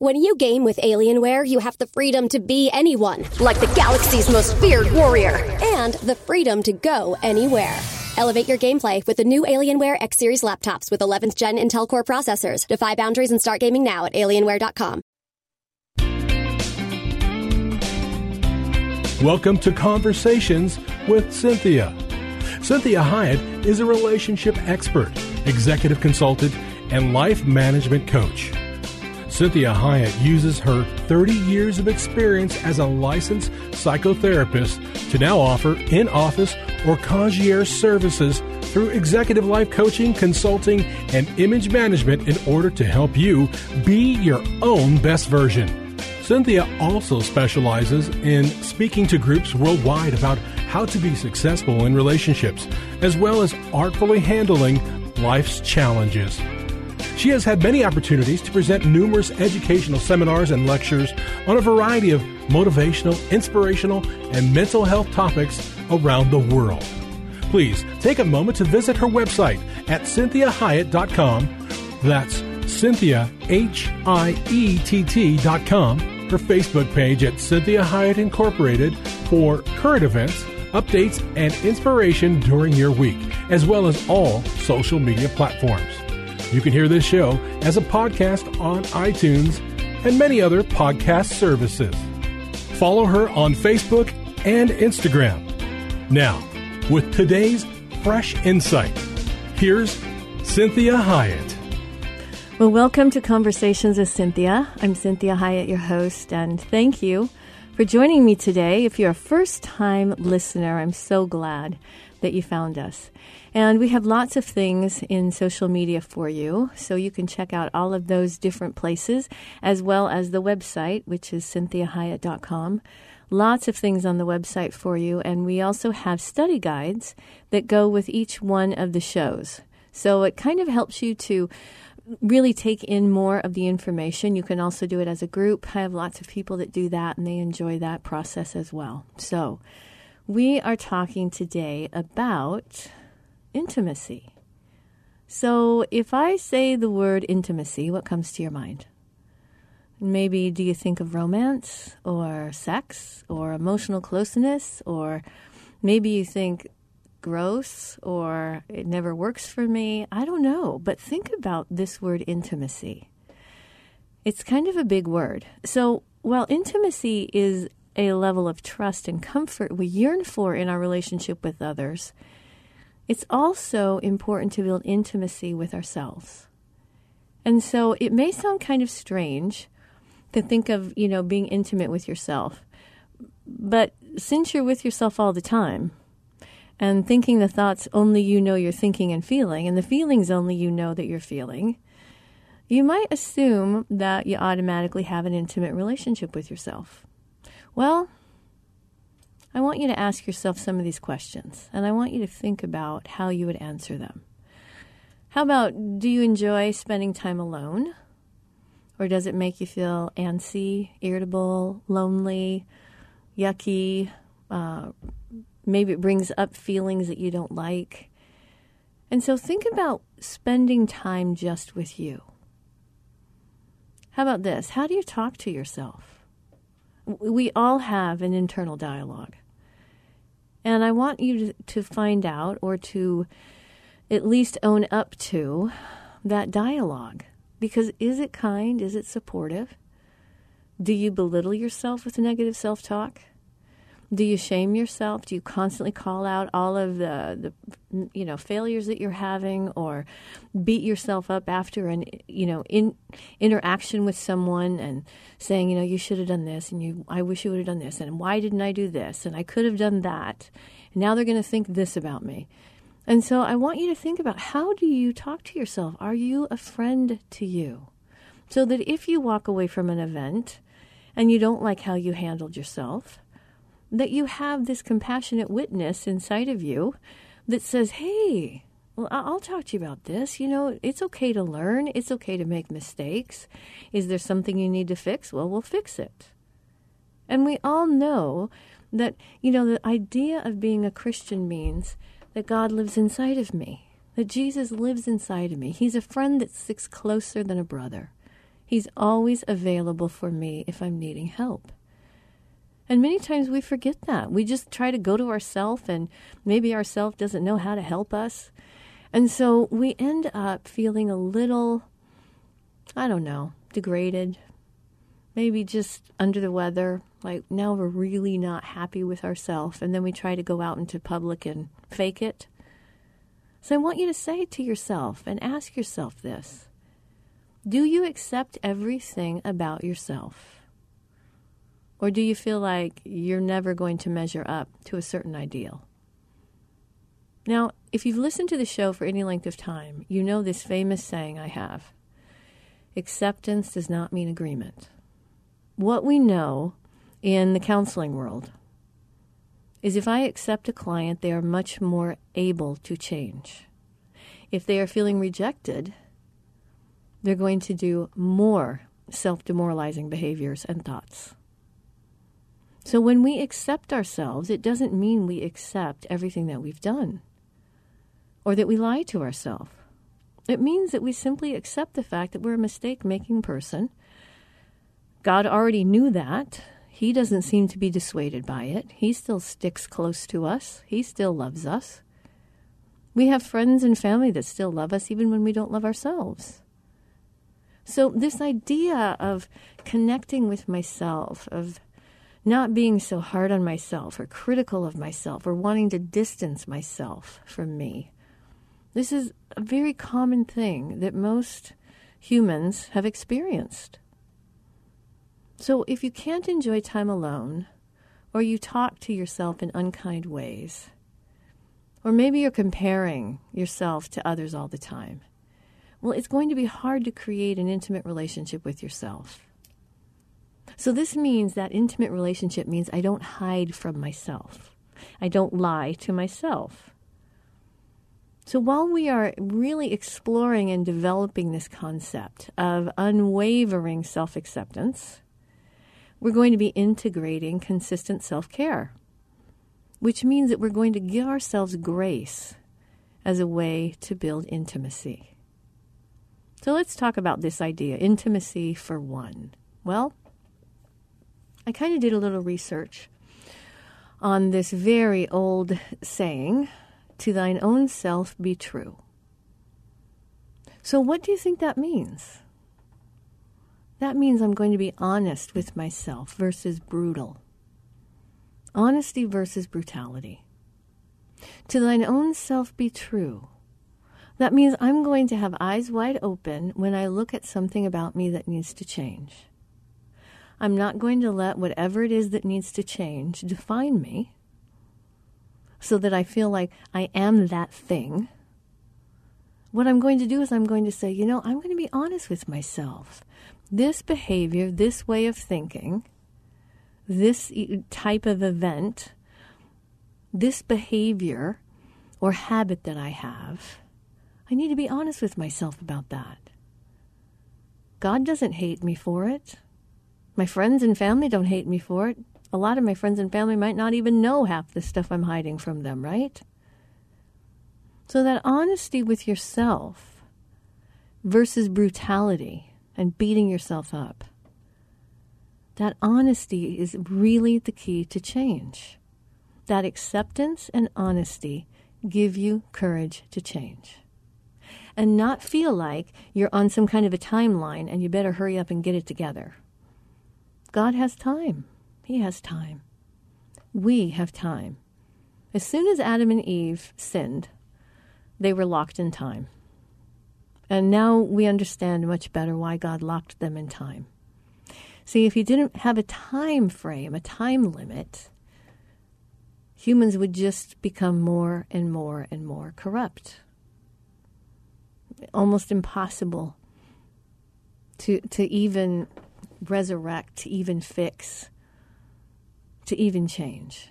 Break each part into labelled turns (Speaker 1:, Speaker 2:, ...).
Speaker 1: When you game with Alienware, you have the freedom to be anyone, like the galaxy's most feared warrior, and the freedom to go anywhere. Elevate your gameplay with the new Alienware X Series laptops with 11th gen Intel Core processors. Defy boundaries and start gaming now at alienware.com.
Speaker 2: Welcome to Conversations with Cinthia. Cinthia Hiett is a relationship expert, executive consultant, and life management coach. Cinthia Hiett uses her 30 years of experience as a licensed psychotherapist to now offer in office or concierge services through executive life coaching, consulting, and image management in order to help you be your own best version. Cinthia also specializes in speaking to groups worldwide about how to be successful in relationships, as well as artfully handling life's challenges. She has had many opportunities to present numerous educational seminars and lectures on a variety of motivational, inspirational, and mental health topics around the world. Please take a moment to visit her website at cinthiahiett.com. That's Cinthia, H I E T T.com her Facebook page at Cinthia Hiett Incorporated for current events, updates, and inspiration during your week, as well as all social media platforms. You can hear this show as a podcast on iTunes and many other podcast services. Follow her on Facebook and Instagram. Now, with today's fresh insight, here's Cinthia Hiett.
Speaker 3: Well, welcome to Conversations with Cinthia. I'm Cinthia Hiett, your host, and thank you for joining me today. If you're a first time listener, I'm so glad that you found us. And we have lots of things in social media for you, so you can check out all of those different places, as well as the website, which is cinthiahiett.com. Lots of things on the website for you, and we also have study guides that go with each one of the shows. So it kind of helps you to really take in more of the information. You can also do it as a group. I have lots of people that do that and they enjoy that process as well. So, we are talking today about intimacy. So, if I say the word intimacy, what comes to your mind? Maybe do you think of romance or sex or emotional closeness or maybe you think gross or it never works for me. I don't know. But think about this word intimacy. It's kind of a big word. So, while intimacy is a level of trust and comfort we yearn for in our relationship with others, it's also important to build intimacy with ourselves. And so it may sound kind of strange to think of, you know, being intimate with yourself. But since you're with yourself all the time, and thinking the thoughts only you know you're thinking and feeling, and the feelings only you know that you're feeling, you might assume that you automatically have an intimate relationship with yourself. Well, I want you to ask yourself some of these questions, and I want you to think about how you would answer them. How about do you enjoy spending time alone? Or does it make you feel antsy, irritable, lonely, yucky, uh, Maybe it brings up feelings that you don't like. And so think about spending time just with you. How about this? How do you talk to yourself? We all have an internal dialogue. And I want you to, find out or to at least own up to that dialogue. Because is it kind? Is it supportive? Do you belittle yourself with negative self talk? Do you shame yourself? Do you constantly call out all of the, the you know failures that you're having, or beat yourself up after an you know in interaction with someone and saying you know you should have done this and you I wish you would have done this and why didn't I do this and I could have done that and now they're going to think this about me. And so I want you to think about how do you talk to yourself? Are you a friend to you? So that if you walk away from an event and you don't like how you handled yourself, that you have this compassionate witness inside of you that says, hey, well, I'll talk to you about this. You know, it's okay to learn. It's okay to make mistakes. Is there something you need to fix? Well, we'll fix it. And we all know that, you know, the idea of being a Christian means that God lives inside of me, that Jesus lives inside of me. He's a friend that sticks closer than a brother. He's always available for me if I'm needing help. And many times we forget that. We just try to go to ourself and maybe ourself doesn't know how to help us. And so we end up feeling a little I don't know, degraded, maybe just under the weather. Like now we're really not happy with ourselves, and then we try to go out into public and fake it. So I want you to say to yourself and ask yourself this Do you accept everything about yourself? Or do you feel like you're never going to measure up to a certain ideal? Now, if you've listened to the show for any length of time, you know this famous saying I have acceptance does not mean agreement. What we know in the counseling world is if I accept a client, they are much more able to change. If they are feeling rejected, they're going to do more self demoralizing behaviors and thoughts. So when we accept ourselves, it doesn't mean we accept everything that we've done or that we lie to ourselves. It means that we simply accept the fact that we're a mistake making person. God already knew that. He doesn't seem to be dissuaded by it. He still sticks close to us, He still loves us. We have friends and family that still love us even when we don't love ourselves. So, this idea of connecting with myself, of not being so hard on myself or critical of myself or wanting to distance myself from me, this is a very common thing that most humans have experienced. So if you can't enjoy time alone, or you talk to yourself in unkind ways, or maybe you're comparing yourself to others all the time, well, it's going to be hard to create an intimate relationship with yourself. So, this means that intimate relationship means I don't hide from myself. I don't lie to myself. So while we are really exploring and developing this concept of unwavering self acceptance, we're going to be integrating consistent self care, which means that we're going to give ourselves grace as a way to build intimacy. So let's talk about this idea intimacy for one. Well, I kind of did a little research on this very old saying to thine own self be true. So, what do you think that means? That means I'm going to be honest with myself versus brutal. Honesty versus brutality. To thine own self be true. That means I'm going to have eyes wide open when I look at something about me that needs to change. I'm not going to let whatever it is that needs to change define me so that I feel like I am that thing, what I'm going to do is I'm going to say, you know, I'm going to be honest with myself. This behavior, this way of thinking, this type of event, this behavior or habit that I have, I need to be honest with myself about that. God doesn't hate me for it. My friends and family don't hate me for it a lot of my friends and family might not even know half the stuff I'm hiding from them, right? So that honesty with yourself versus brutality and beating yourself up, that honesty is really the key to change. That acceptance and honesty give you courage to change. And not feel like you're on some kind of a timeline and you better hurry up and get it together. God has time. He has time. We have time. As soon as Adam and Eve sinned, they were locked in time. And now we understand much better why God locked them in time. See, if He didn't have a time frame, a time limit, humans would just become more and more and more corrupt. Almost impossible to, to even resurrect, to even fix to even change.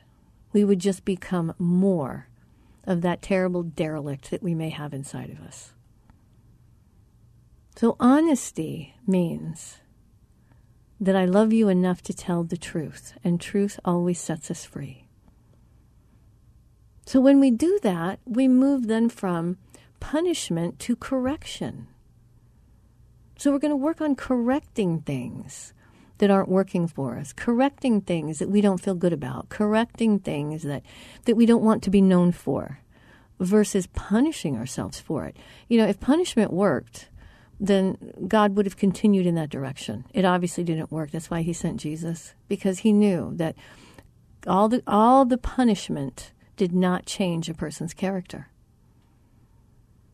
Speaker 3: We would just become more of that terrible derelict that we may have inside of us. So, honesty means that I love you enough to tell the truth, and truth always sets us free. So, when we do that, we move then from punishment to correction. So we're going to work on correcting things that aren't working for us, correcting things that we don't feel good about, correcting things that, that we don't want to be known for, versus punishing ourselves for it. You know, if punishment worked, then God would have continued in that direction. It obviously didn't work. That's why he sent Jesus, because he knew that all the, all the punishment did not change a person's character.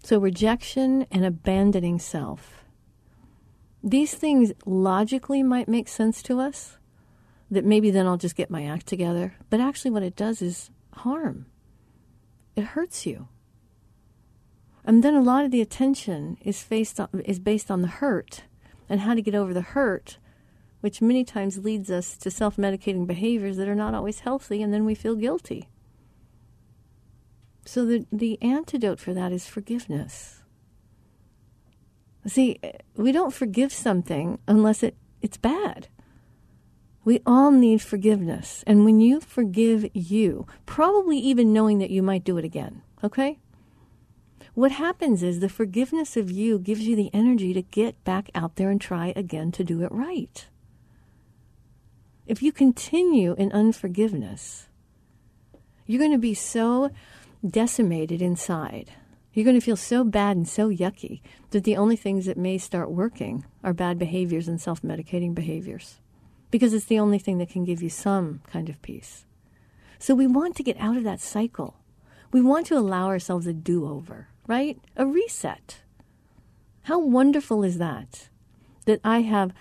Speaker 3: So rejection and abandoning self these things logically might make sense to us, that maybe then I'll just get my act together. But actually, what it does is harm, it hurts you. And then a lot of the attention is, faced on, is based on the hurt and how to get over the hurt, which many times leads us to self medicating behaviors that are not always healthy, and then we feel guilty. So the, the antidote for that is forgiveness. See, we don't forgive something unless it, it's bad. We all need forgiveness. And when you forgive you, probably even knowing that you might do it again, okay? What happens is the forgiveness of you gives you the energy to get back out there and try again to do it right. If you continue in unforgiveness, you're going to be so decimated inside you're going to feel so bad and so yucky that the only things that may start working are bad behaviors and self medicating behaviors because it's the only thing that can give you some kind of peace. So we want to get out of that cycle. We want to allow ourselves a do over, right? A reset. How wonderful is that? That I have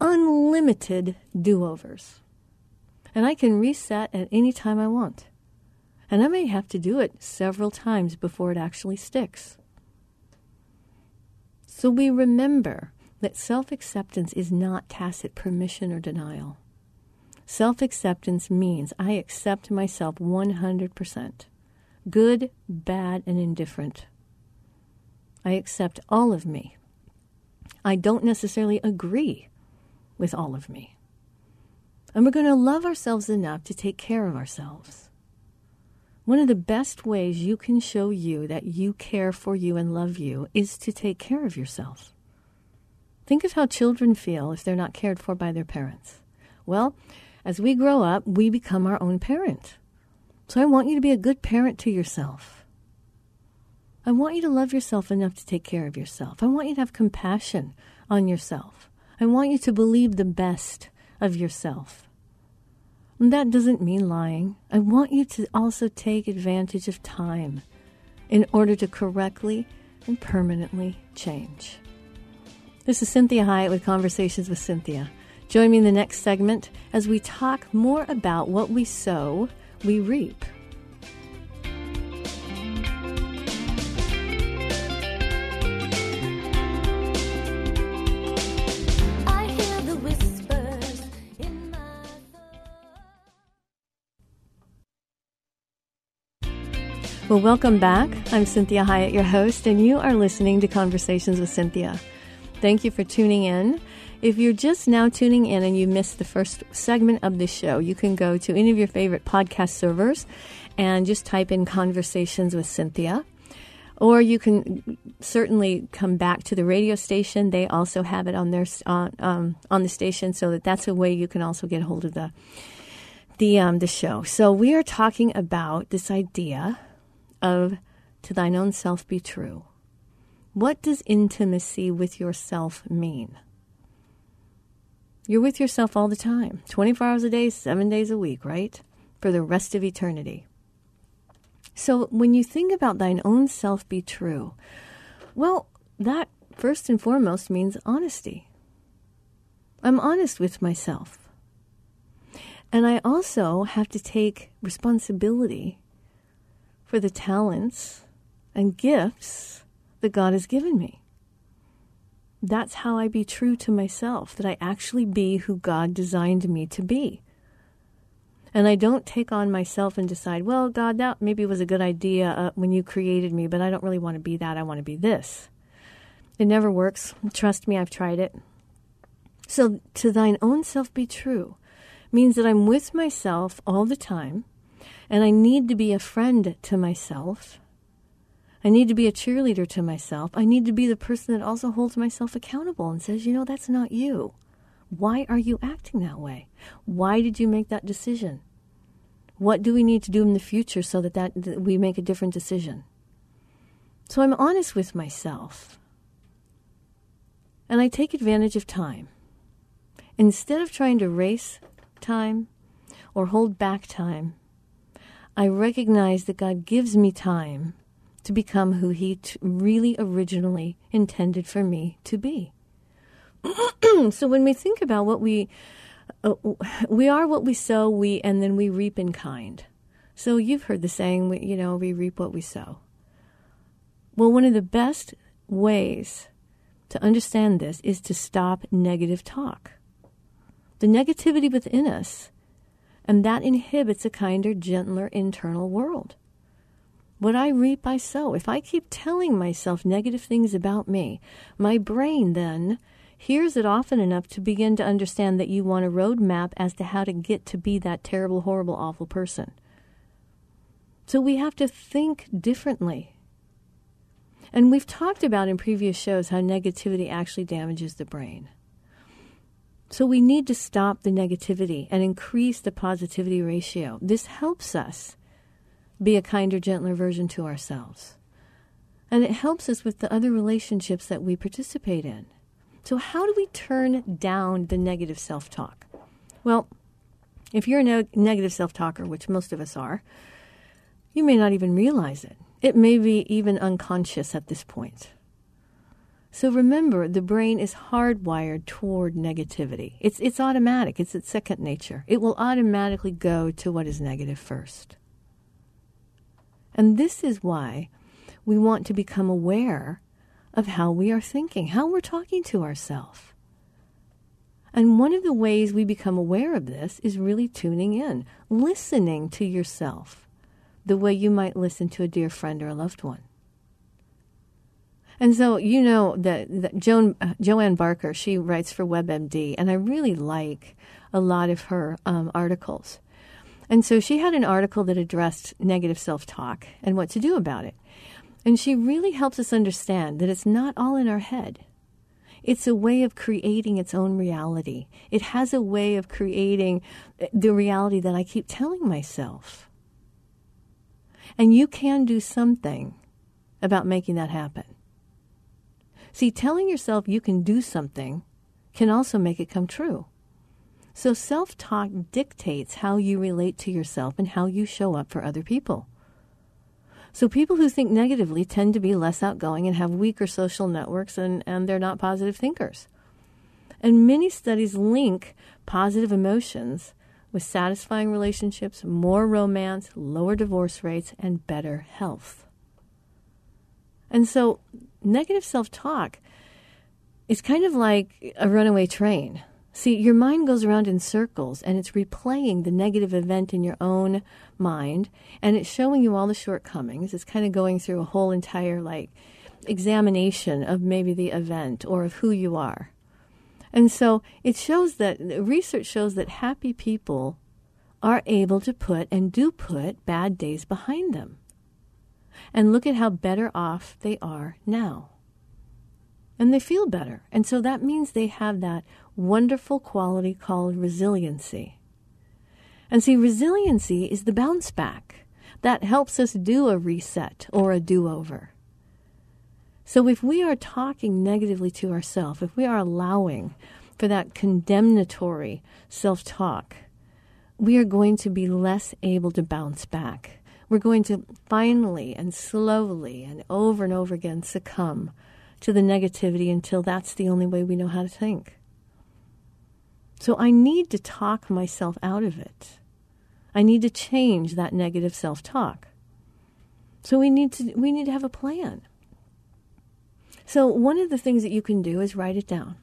Speaker 3: unlimited do overs. And I can reset at any time I want. And I may have to do it several times before it actually sticks. So we remember that self acceptance is not tacit permission or denial. Self acceptance means I accept myself 100%, good, bad, and indifferent. I accept all of me. I don't necessarily agree with all of me. And we're going to love ourselves enough to take care of ourselves. One of the best ways you can show you that you care for you and love you is to take care of yourself. Think of how children feel if they're not cared for by their parents. Well, as we grow up, we become our own parent. So I want you to be a good parent to yourself. I want you to love yourself enough to take care of yourself. I want you to have compassion on yourself. I want you to believe the best of yourself. That doesn't mean lying. I want you to also take advantage of time in order to correctly and permanently change. This is Cinthia Hiett with Conversations with Cinthia. Join me in the next segment as we talk more about what we sow, we reap. Well, welcome back. I'm Cinthia Hiett, your host, and you are listening to Conversations with Cinthia. Thank you for tuning in. If you're just now tuning in and you missed the first segment of the show, you can go to any of your favorite podcast servers and just type in Conversations with Cinthia. Or you can certainly come back to the radio station. They also have it on their uh, um, on the station, so that that's a way you can also get hold of the the um, the show. So we are talking about this idea of to thine own self be true. What does intimacy with yourself mean? You're with yourself all the time, 24 hours a day, seven days a week, right? For the rest of eternity. So when you think about thine own self be true, well, that first and foremost means honesty. I'm honest with myself. And I also have to take responsibility for the talents and gifts that God has given me. That's how I be true to myself, that I actually be who God designed me to be. And I don't take on myself and decide, well, God, that maybe was a good idea uh, when you created me, but I don't really want to be that. I want to be this. It never works. Trust me, I've tried it. So, to thine own self be true means that I'm with myself all the time and I need to be a friend to myself. I need to be a cheerleader to myself. I need to be the person that also holds myself accountable and says, you know, that's not you. Why are you acting that way? Why did you make that decision? What do we need to do in the future so that, that, that we make a different decision? So I'm honest with myself. And I take advantage of time. Instead of trying to race time or hold back time, I recognize that God gives me time to become who He t- really originally intended for me to be. so when we think about what we uh, we are what we sow, we and then we reap in kind. So you've heard the saying, we, you know, we reap what we sow. Well, one of the best ways to understand this is to stop negative talk. The negativity within us, and that inhibits a kinder, gentler internal world. What I reap, I sow. If I keep telling myself negative things about me, my brain then hears it often enough to begin to understand that you want a roadmap as to how to get to be that terrible, horrible, awful person. So we have to think differently. And we've talked about in previous shows how negativity actually damages the brain. So we need to stop the negativity and increase the positivity ratio. This helps us be a kinder, gentler version to ourselves. And it helps us with the other relationships that we participate in. So, how do we turn down the negative self talk? Well, if you're a ne- negative self talker, which most of us are, you may not even realize it. It may be even unconscious at this point. So remember, the brain is hardwired toward negativity. It's, it's automatic, it's its second nature. It will automatically go to what is negative first. And this is why we want to become aware of how we are thinking, how we're talking to ourselves. And one of the ways we become aware of this is really tuning in, listening to yourself the way you might listen to a dear friend or a loved one. And so you know that, that Joan, uh, Joanne Barker, she writes for WebMD, and I really like a lot of her um, articles. And so she had an article that addressed negative self talk and what to do about it. And she really helps us understand that it's not all in our head. It's a way of creating its own reality. It has a way of creating uh, the reality that I keep telling myself. And you can do something about making that happen. See, telling yourself you can do something can also make it come true. So self talk dictates how you relate to yourself and how you show up for other people. So people who think negatively tend to be less outgoing and have weaker social networks and, and they're not positive thinkers. And many studies link positive emotions with satisfying relationships, more romance, lower divorce rates, and better health. And so negative self talk is kind of like a runaway train. See, your mind goes around in circles and it's replaying the negative event in your own mind and it's showing you all the shortcomings. It's kind of going through a whole entire like examination of maybe the event or of who you are. And so it shows that research shows that happy people are able to put and do put bad days behind them. And look at how better off they are now and they feel better. And so that means they have that wonderful quality called resiliency. And see, resiliency is the bounce back that helps us do a reset or a do over. So if we are talking negatively to ourselves, if we are allowing for that condemnatory self talk, we are going to be less able to bounce back. We're going to finally and slowly and over and over again succumb to the negativity until that's the only way we know how to think. So I need to talk myself out of it. I need to change that negative self-talk. So we need to we need to have a plan. So one of the things that you can do is write it down.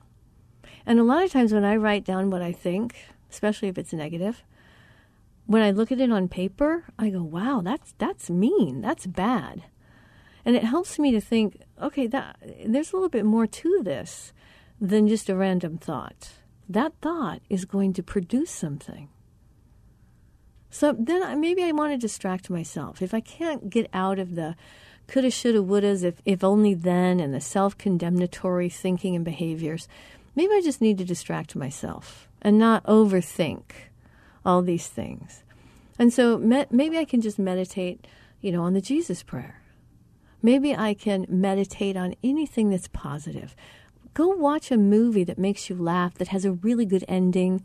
Speaker 3: And a lot of times when I write down what I think, especially if it's negative, when I look at it on paper, I go, "Wow, that's that's mean. That's bad." And it helps me to think, okay, that there's a little bit more to this than just a random thought. That thought is going to produce something. So then I, maybe I want to distract myself. If I can't get out of the coulda, shoulda, wouldas, if, if only then, and the self condemnatory thinking and behaviors, maybe I just need to distract myself and not overthink all these things. And so me- maybe I can just meditate, you know, on the Jesus prayer. Maybe I can meditate on anything that's positive. Go watch a movie that makes you laugh, that has a really good ending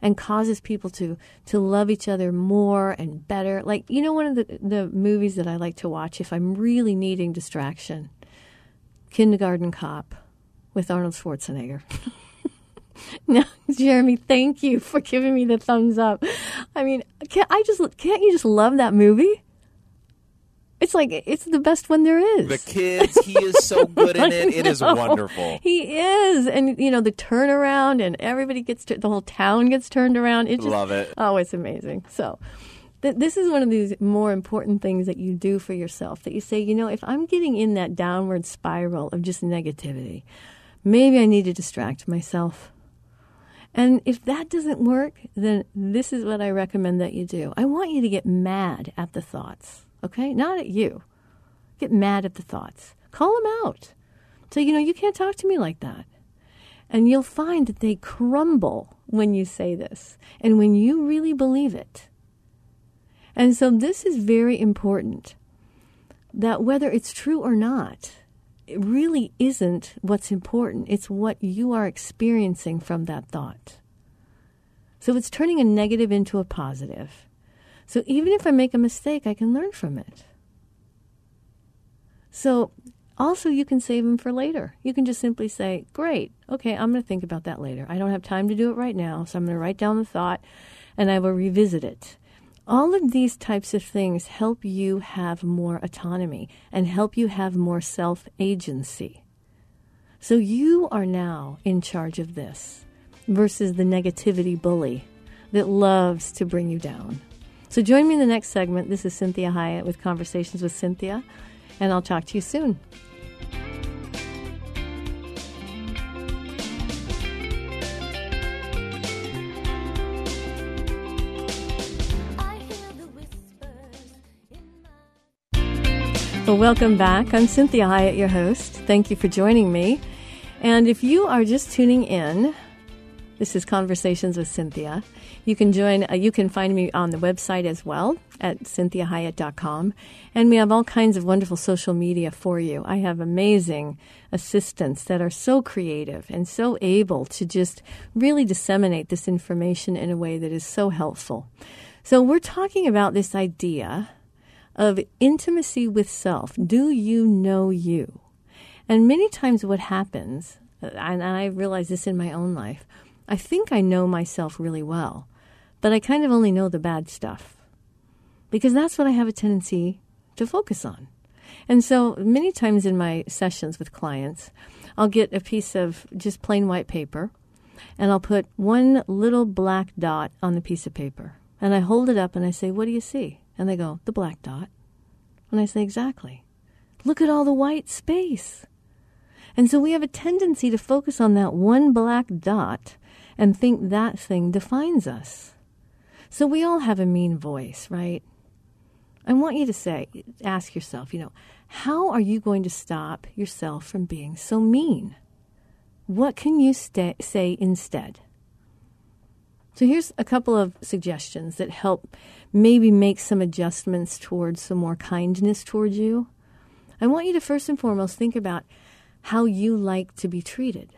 Speaker 3: and causes people to to love each other more and better. Like you know, one of the the movies that I like to watch if I'm really needing distraction, Kindergarten Cop, with Arnold Schwarzenegger. now, Jeremy, thank you for giving me the thumbs up. I mean, can't I just can't you just love that movie? It's like it's the best one there is.
Speaker 4: The kids, he is so good in it. It is wonderful.
Speaker 3: He is, and you know the turnaround, and everybody gets to, the whole town gets turned around. It just,
Speaker 4: Love it.
Speaker 3: Oh, it's amazing. So. th- This is one of these more important things that you do for yourself that you say, you know, if I'm getting in that downward spiral of just negativity, maybe I need to distract myself. And if that doesn't work, then this is what I recommend that you do. I want you to get mad at the thoughts, okay? Not at you. Get mad at the thoughts. Call them out. So, you know, you can't talk to me like that. And you'll find that they crumble when you say this and when you really believe it. And so, this is very important that whether it's true or not, really isn't what's important. It's what you are experiencing from that thought. So it's turning a negative into a positive. So even if I make a mistake, I can learn from it. So also, you can save them for later. You can just simply say, Great, okay, I'm going to think about that later. I don't have time to do it right now, so I'm going to write down the thought and I will revisit it. All of these types of things help you have more autonomy and help you have more self agency. So you are now in charge of this versus the negativity bully that loves to bring you down. So join me in the next segment. This is Cinthia Hiett with Conversations with Cinthia, and I'll talk to you soon. Well, welcome back. I'm Cinthia Hiett, your host. Thank you for joining me. And if you are just tuning in, this is Conversations with Cinthia. You can join, uh, you can find me on the website as well at cinthiahiett.com. And we have all kinds of wonderful social media for you. I have amazing assistants that are so creative and so able to just really disseminate this information in a way that is so helpful. So we're talking about this idea of intimacy with self. Do you know you? And many times, what happens, and I realize this in my own life, I think I know myself really well, but I kind of only know the bad stuff because that's what I have a tendency to focus on. And so, many times in my sessions with clients, I'll get a piece of just plain white paper and I'll put one little black dot on the piece of paper. And I hold it up and I say, What do you see? And they go, The black dot. And I say, Exactly. Look at all the white space. And so we have a tendency to focus on that one black dot and think that thing defines us. So we all have a mean voice, right? I want you to say, ask yourself, you know, how are you going to stop yourself from being so mean? What can you say instead? So here's a couple of suggestions that help maybe make some adjustments towards some more kindness towards you. I want you to first and foremost think about how you like to be treated.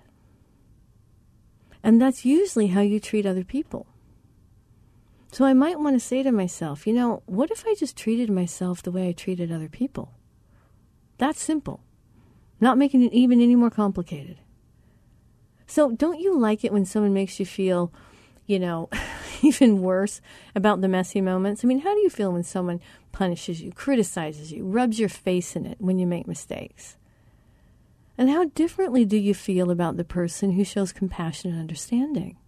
Speaker 3: And that's usually how you treat other people. So I might want to say to myself, you know, what if I just treated myself the way I treated other people? That's simple. Not making it even any more complicated. So don't you like it when someone makes you feel, you know, even worse about the messy moments? I mean, how do you feel when someone punishes you, criticizes you, rubs your face in it when you make mistakes? And how differently do you feel about the person who shows compassion and understanding?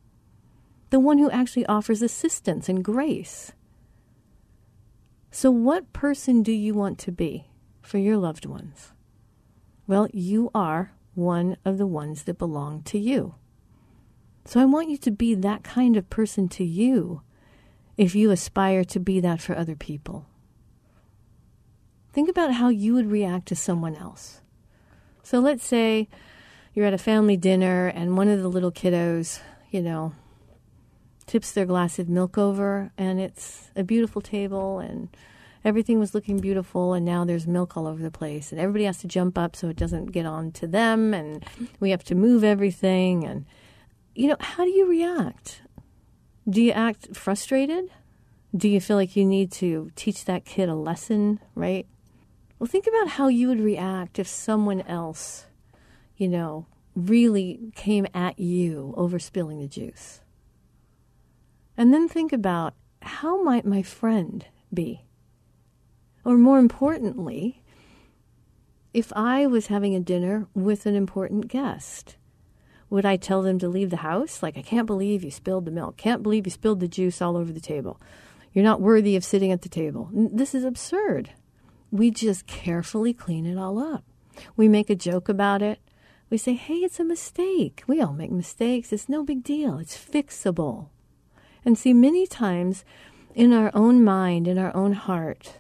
Speaker 3: The one who actually offers assistance and grace. So, what person do you want to be for your loved ones? Well, you are one of the ones that belong to you. So, I want you to be that kind of person to you if you aspire to be that for other people. think about how you would react to someone else. So let's say you're at a family dinner and one of the little kiddos, you know, tips their glass of milk over and it's a beautiful table and everything was looking beautiful and now there's milk all over the place and everybody has to jump up so it doesn't get on to them and we have to move everything and you know how do you react? Do you act frustrated? Do you feel like you need to teach that kid a lesson right? Well think about how you would react if someone else you know really came at you over spilling the juice. And then think about how might my friend be? Or more importantly, if I was having a dinner with an important guest, would I tell them to leave the house? Like, I can't believe you spilled the milk. Can't believe you spilled the juice all over the table. You're not worthy of sitting at the table. This is absurd. We just carefully clean it all up. We make a joke about it. We say, hey, it's a mistake. We all make mistakes. It's no big deal. It's fixable. And see, many times in our own mind, in our own heart,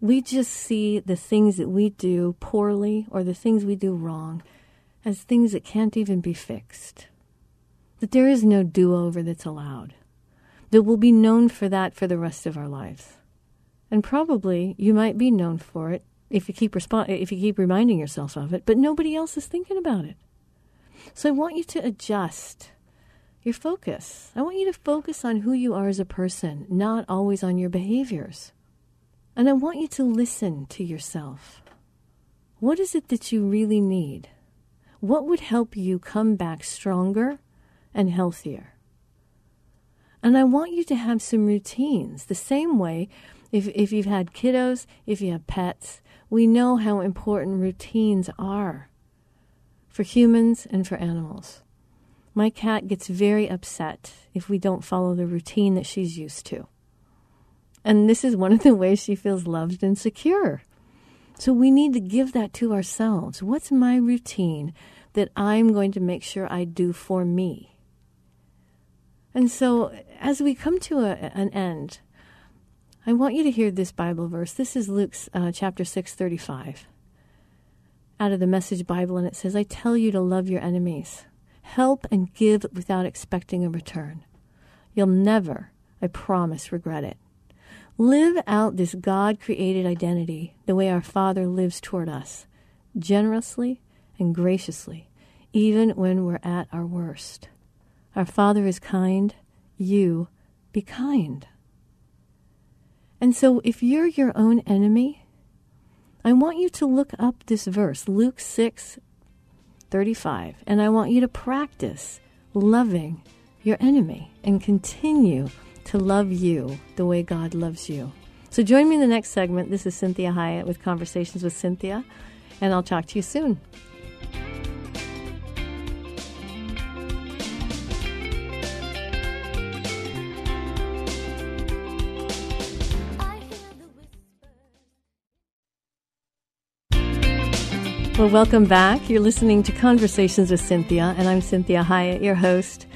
Speaker 3: we just see the things that we do poorly or the things we do wrong as things that can't even be fixed. That there is no do over that's allowed. That we'll be known for that for the rest of our lives. And probably you might be known for it if you keep respo- if you keep reminding yourself of it, but nobody else is thinking about it. So I want you to adjust your focus. I want you to focus on who you are as a person, not always on your behaviors. And I want you to listen to yourself. What is it that you really need? What would help you come back stronger and healthier? And I want you to have some routines. The same way, if, if you've had kiddos, if you have pets, we know how important routines are for humans and for animals. My cat gets very upset if we don't follow the routine that she's used to. And this is one of the ways she feels loved and secure. So we need to give that to ourselves. What's my routine that I'm going to make sure I do for me? And so as we come to a, an end, I want you to hear this Bible verse. This is Luke uh, chapter 6, 35, out of the Message Bible, and it says, I tell you to love your enemies. Help and give without expecting a return. You'll never, I promise, regret it. Live out this God created identity the way our Father lives toward us, generously and graciously, even when we're at our worst. Our Father is kind. You be kind. And so, if you're your own enemy, I want you to look up this verse, Luke 6 35. And I want you to practice loving your enemy and continue to love you the way God loves you. So join me in the next segment. This is Cinthia Hiett with Conversations with Cinthia, and I'll talk to you soon. Well, welcome back. You're listening to Conversations with Cinthia, and I'm Cinthia Hiett, your host.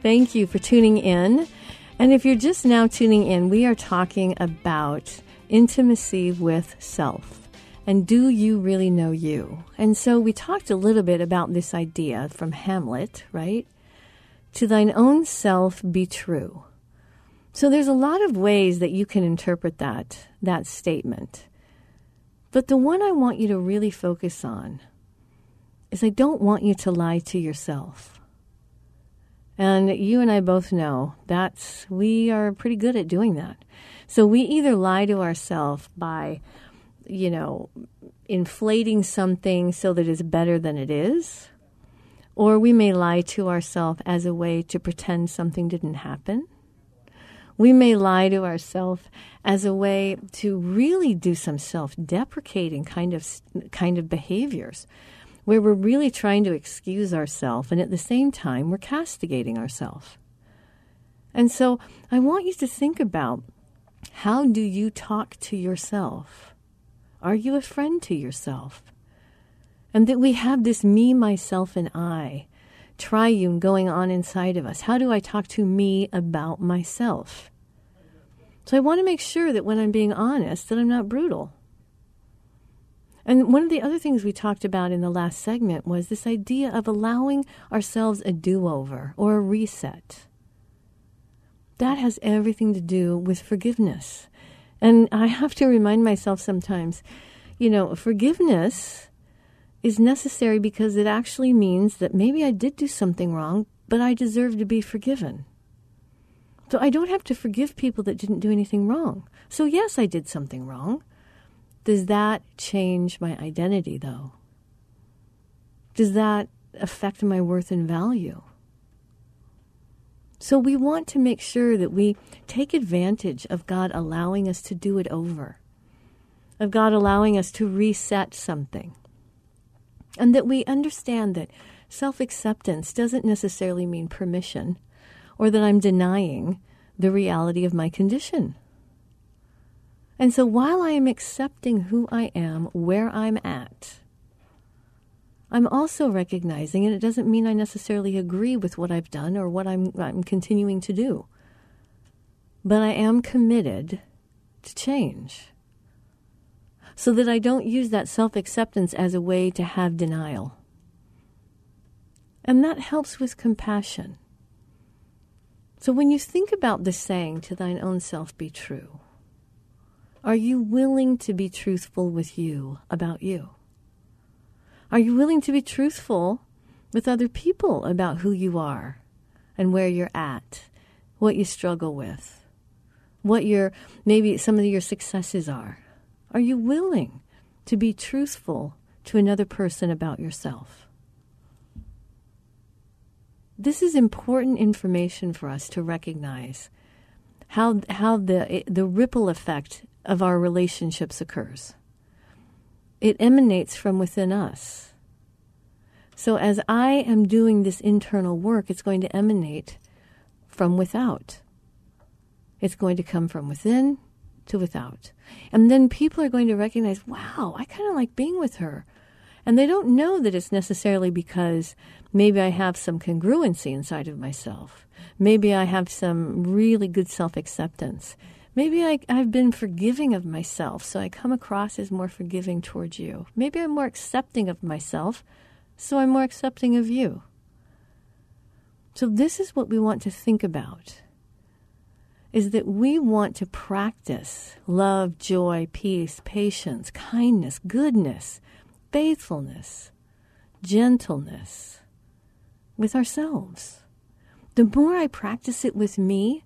Speaker 3: Thank you for tuning in. And if you're just now tuning in, we are talking about intimacy with self. And do you really know you? And so we talked a little bit about this idea from Hamlet, right? To thine own self be true. So there's a lot of ways that you can interpret that that statement. But the one I want you to really focus on is I don't want you to lie to yourself. And you and I both know that's we are pretty good at doing that. So we either lie to ourselves by, you know, inflating something so that it's better than it is, or we may lie to ourselves as a way to pretend something didn't happen. We may lie to ourselves as a way to really do some self-deprecating kind of kind of behaviors where we're really trying to excuse ourselves and at the same time we're castigating ourselves. And so I want you to think about how do you talk to yourself? Are you a friend to yourself? And that we have this me, myself, and I triune going on inside of us. How do I talk to me about myself? So I want to make sure that when I'm being honest, that I'm not brutal. And one of the other things we talked about in the last segment was this idea of allowing ourselves a do over or a reset. That has everything to do with forgiveness. And I have to remind myself sometimes, you know, forgiveness is necessary because it actually means that maybe I did do something wrong, but I deserve to be forgiven. So I don't have to forgive people that didn't do anything wrong. So, yes, I did something wrong. Does that change my identity, though? Does that affect my worth and value? So, we want to make sure that we take advantage of God allowing us to do it over, of God allowing us to reset something, and that we understand that self acceptance doesn't necessarily mean permission or that I'm denying the reality of my condition. And so while I am accepting who I am, where I'm at, I'm also recognizing, and it doesn't mean I necessarily agree with what I've done or what I'm, I'm continuing to do, but I am committed to change so that I don't use that self acceptance as a way to have denial. And that helps with compassion. So when you think about the saying, to thine own self be true, are you willing to be truthful with you about you? Are you willing to be truthful with other people about who you are and where you're at, what you struggle with, what your maybe some of your successes are? Are you willing to be truthful to another person about yourself? This is important information for us to recognize how, how the, the ripple effect of our relationships occurs. It emanates from within us. So, as I am doing this internal work, it's going to emanate from without. It's going to come from within to without. And then people are going to recognize, wow, I kind of like being with her. And they don't know that it's necessarily because maybe I have some congruency inside of myself. Maybe I have some really good self acceptance. Maybe I, I've been forgiving of myself, so I come across as more forgiving towards you. Maybe I'm more accepting of myself, so I'm more accepting of you. So, this is what we want to think about is that we want to practice love, joy, peace, patience, kindness, goodness, faithfulness, gentleness with ourselves. The more I practice it with me,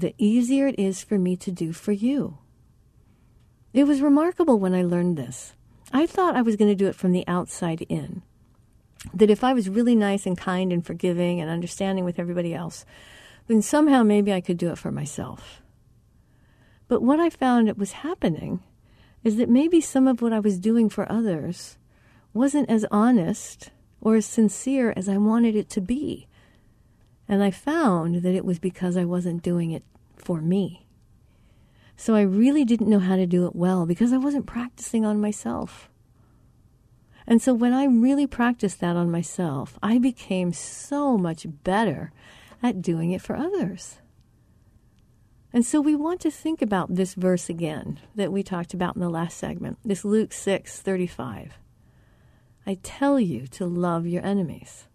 Speaker 3: the easier it is for me to do for you. It was remarkable when I learned this. I thought I was going to do it from the outside in. That if I was really nice and kind and forgiving and understanding with everybody else, then somehow maybe I could do it for myself. But what I found it was happening is that maybe some of what I was doing for others wasn't as honest or as sincere as I wanted it to be. And I found that it was because I wasn't doing it for me. So I really didn't know how to do it well because I wasn't practicing on myself. And so when I really practiced that on myself, I became so much better at doing it for others. And so we want to think about this verse again that we talked about in the last segment, this Luke 6 35. I tell you to love your enemies.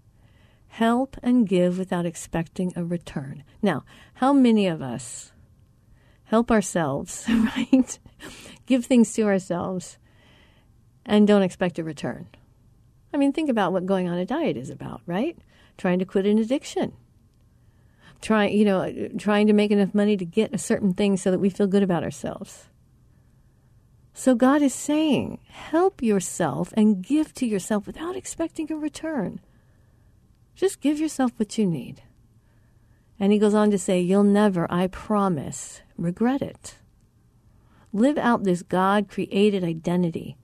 Speaker 3: Help and give without expecting a return. Now, how many of us help ourselves, right? give things to ourselves and don't expect a return? I mean, think about what going on a diet is about, right? Trying to quit an addiction trying, you know, trying to make enough money to get a certain thing so that we feel good about ourselves. So God is saying, help yourself and give to yourself without expecting a return. Just give yourself what you need. And he goes on to say, You'll never, I promise, regret it. Live out this God created identity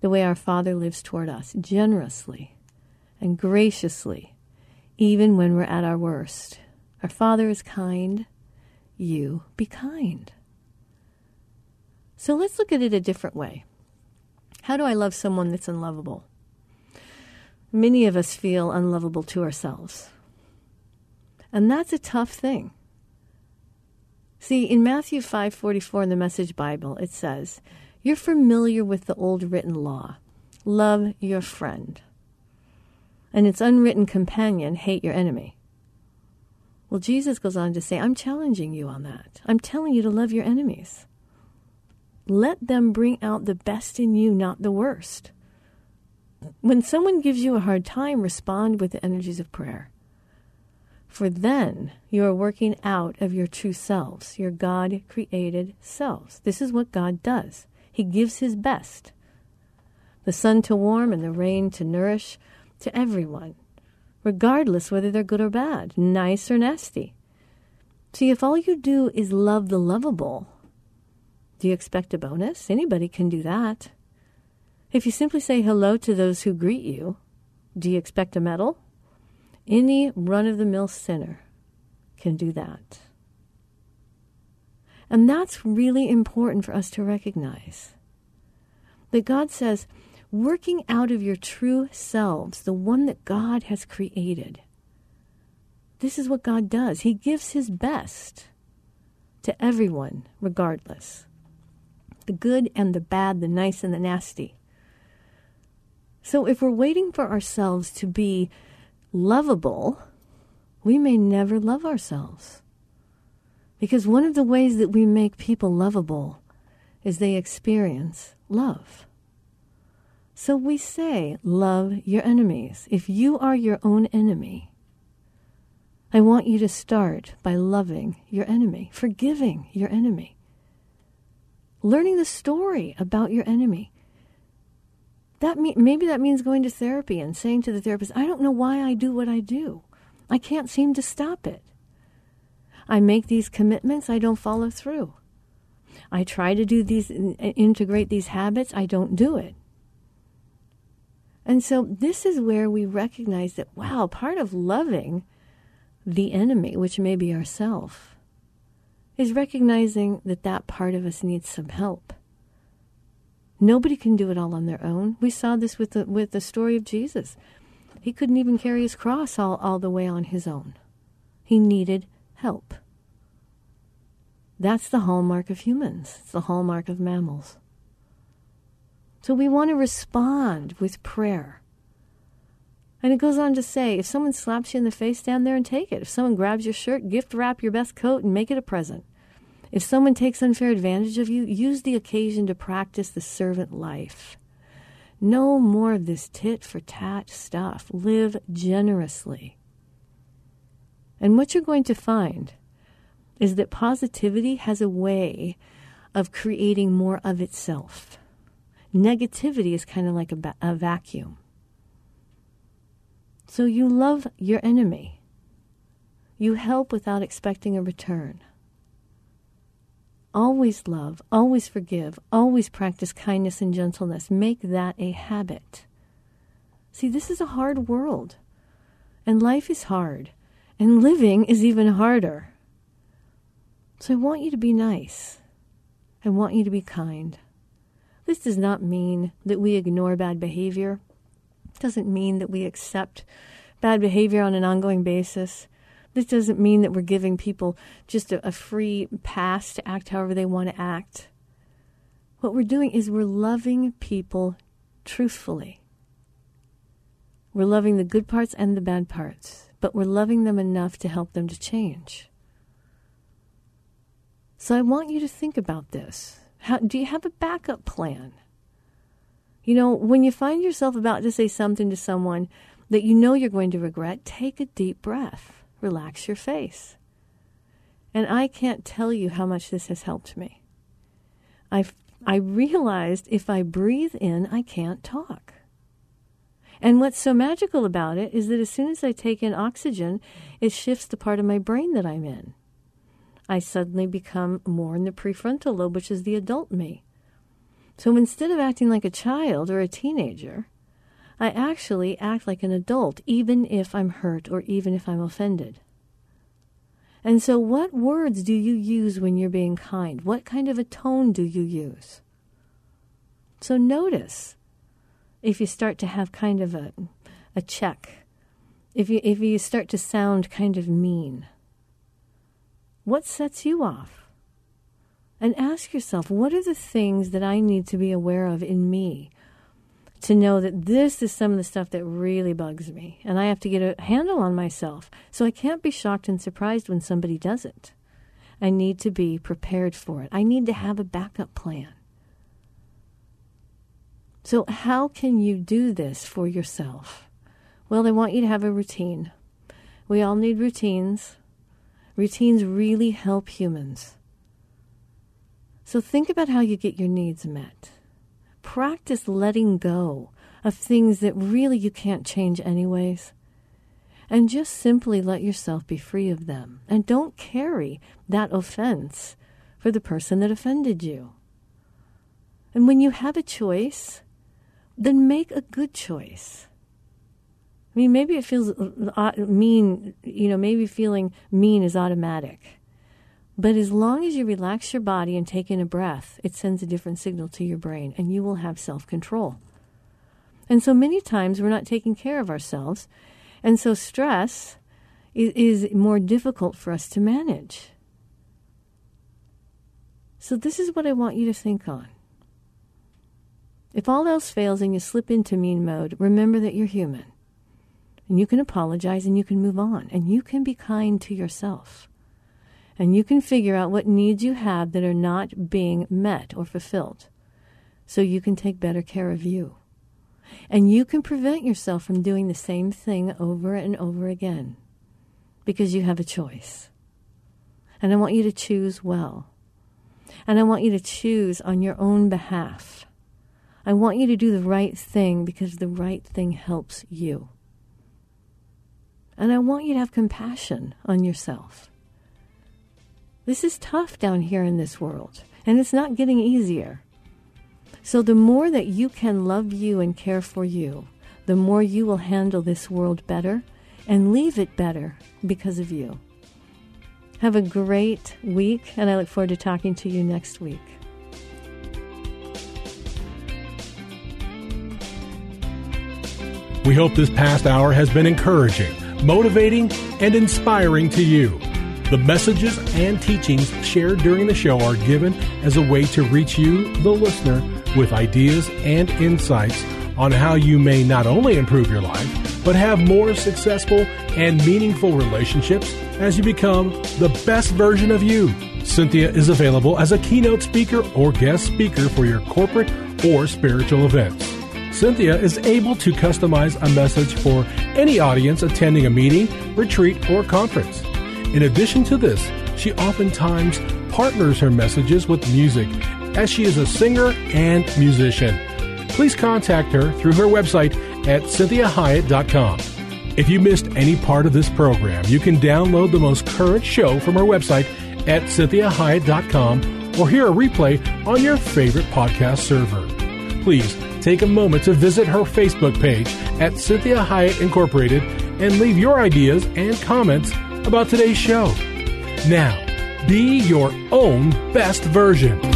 Speaker 3: the way our Father lives toward us, generously and graciously, even when we're at our worst. Our Father is kind. You be kind. So let's look at it a different way. How do I love someone that's unlovable? Many of us feel unlovable to ourselves. And that's a tough thing. See, in Matthew 5:44 in the Message Bible, it says, You're familiar with the old written law love your friend, and its unwritten companion, hate your enemy. Well, Jesus goes on to say, I'm challenging you on that. I'm telling you to love your enemies. Let them bring out the best in you, not the worst. When someone gives you a hard time, respond with the energies of prayer. For then you are working out of your true selves, your God created selves. This is what God does. He gives His best the sun to warm and the rain to nourish to everyone, regardless whether they're good or bad, nice or nasty. See, if all you do is love the lovable, do you expect a bonus? Anybody can do that. If you simply say hello to those who greet you, do you expect a medal? Any run of the mill sinner can do that. And that's really important for us to recognize. That God says, working out of your true selves, the one that God has created. This is what God does. He gives His best to everyone, regardless the good and the bad, the nice and the nasty. So if we're waiting for ourselves to be lovable, we may never love ourselves. Because one of the ways that we make people lovable is they experience love. So we say, love your enemies. If you are your own enemy, I want you to start by loving your enemy, forgiving your enemy, learning the story about your enemy that maybe that means going to therapy and saying to the therapist, I don't know why I do what I do. I can't seem to stop it. I make these commitments, I don't follow through. I try to do these integrate these habits, I don't do it. And so this is where we recognize that wow, part of loving the enemy, which may be ourself, is recognizing that that part of us needs some help. Nobody can do it all on their own. We saw this with the, with the story of Jesus. He couldn't even carry his cross all, all the way on his own. He needed help. That's the hallmark of humans. It's the hallmark of mammals. So we want to respond with prayer. And it goes on to say if someone slaps you in the face, stand there and take it. If someone grabs your shirt, gift wrap your best coat and make it a present. If someone takes unfair advantage of you, use the occasion to practice the servant life. No more of this tit for tat stuff. Live generously. And what you're going to find is that positivity has a way of creating more of itself. Negativity is kind of like a, ba- a vacuum. So you love your enemy. You help without expecting a return. Always love, always forgive, always practice kindness and gentleness. Make that a habit. See, this is a hard world, and life is hard, and living is even harder. So I want you to be nice. I want you to be kind. This does not mean that we ignore bad behavior. It doesn't mean that we accept bad behavior on an ongoing basis. This doesn't mean that we're giving people just a, a free pass to act however they want to act. What we're doing is we're loving people truthfully. We're loving the good parts and the bad parts, but we're loving them enough to help them to change. So I want you to think about this. How, do you have a backup plan? You know, when you find yourself about to say something to someone that you know you're going to regret, take a deep breath relax your face. And I can't tell you how much this has helped me. I I realized if I breathe in, I can't talk. And what's so magical about it is that as soon as I take in oxygen, it shifts the part of my brain that I'm in. I suddenly become more in the prefrontal lobe, which is the adult me. So instead of acting like a child or a teenager, I actually act like an adult, even if I'm hurt or even if I'm offended. And so, what words do you use when you're being kind? What kind of a tone do you use? So, notice if you start to have kind of a, a check, if you, if you start to sound kind of mean, what sets you off? and ask yourself what are the things that I need to be aware of in me to know that this is some of the stuff that really bugs me and I have to get a handle on myself. So I can't be shocked and surprised when somebody does it. I need to be prepared for it. I need to have a backup plan. So, how can you do this for yourself? Well, I want you to have a routine. We all need routines. Routines really help humans. So, think about how you get your needs met. Practice letting go of things that really you can't change, anyways. And just simply let yourself be free of them. And don't carry that offense for the person that offended you. And when you have a choice, then make a good choice. I mean, maybe it feels uh, mean, you know, maybe feeling mean is automatic. But as long as you relax your body and take in a breath, it sends a different signal to your brain and you will have self control. And so many times we're not taking care of ourselves. And so stress is, is more difficult for us to manage. So, this is what I want you to think on. If all else fails and you slip into mean mode, remember that you're human. And you can apologize and you can move on. And you can be kind to yourself. And you can figure out what needs you have that are not being met or fulfilled. So you can take better care of you. And you can prevent yourself from doing the same thing over and over again because you have a choice. And I want you to choose well. And I want you to choose on your own behalf. I want you to do the right thing because the right thing helps you. And I want you to have compassion on yourself. This is tough down here in this world, and it's not getting easier. So, the more that you can love you and care for you, the more you will handle this world better and leave it better because of you. Have a great week, and I look forward to talking to you next week.
Speaker 2: We hope this past hour has been encouraging, motivating, and inspiring to you. The messages and teachings shared during the show are given as a way to reach you, the listener, with ideas and insights on how you may not only improve your life, but have more successful and meaningful relationships as you become the best version of you. Cinthia is available as a keynote speaker or guest speaker for your corporate or spiritual events. Cinthia is able to customize a message for any audience attending a meeting, retreat, or conference. In addition to this, she oftentimes partners her messages with music as she is a singer and musician. Please contact her through her website at cinthiahiett.com. If you missed any part of this program, you can download the most current show from her website at cinthiahiett.com or hear a replay on your favorite podcast server. Please take a moment to visit her Facebook page at Cinthia Hiett Incorporated and leave your ideas and comments about today's show. Now, be your own best version.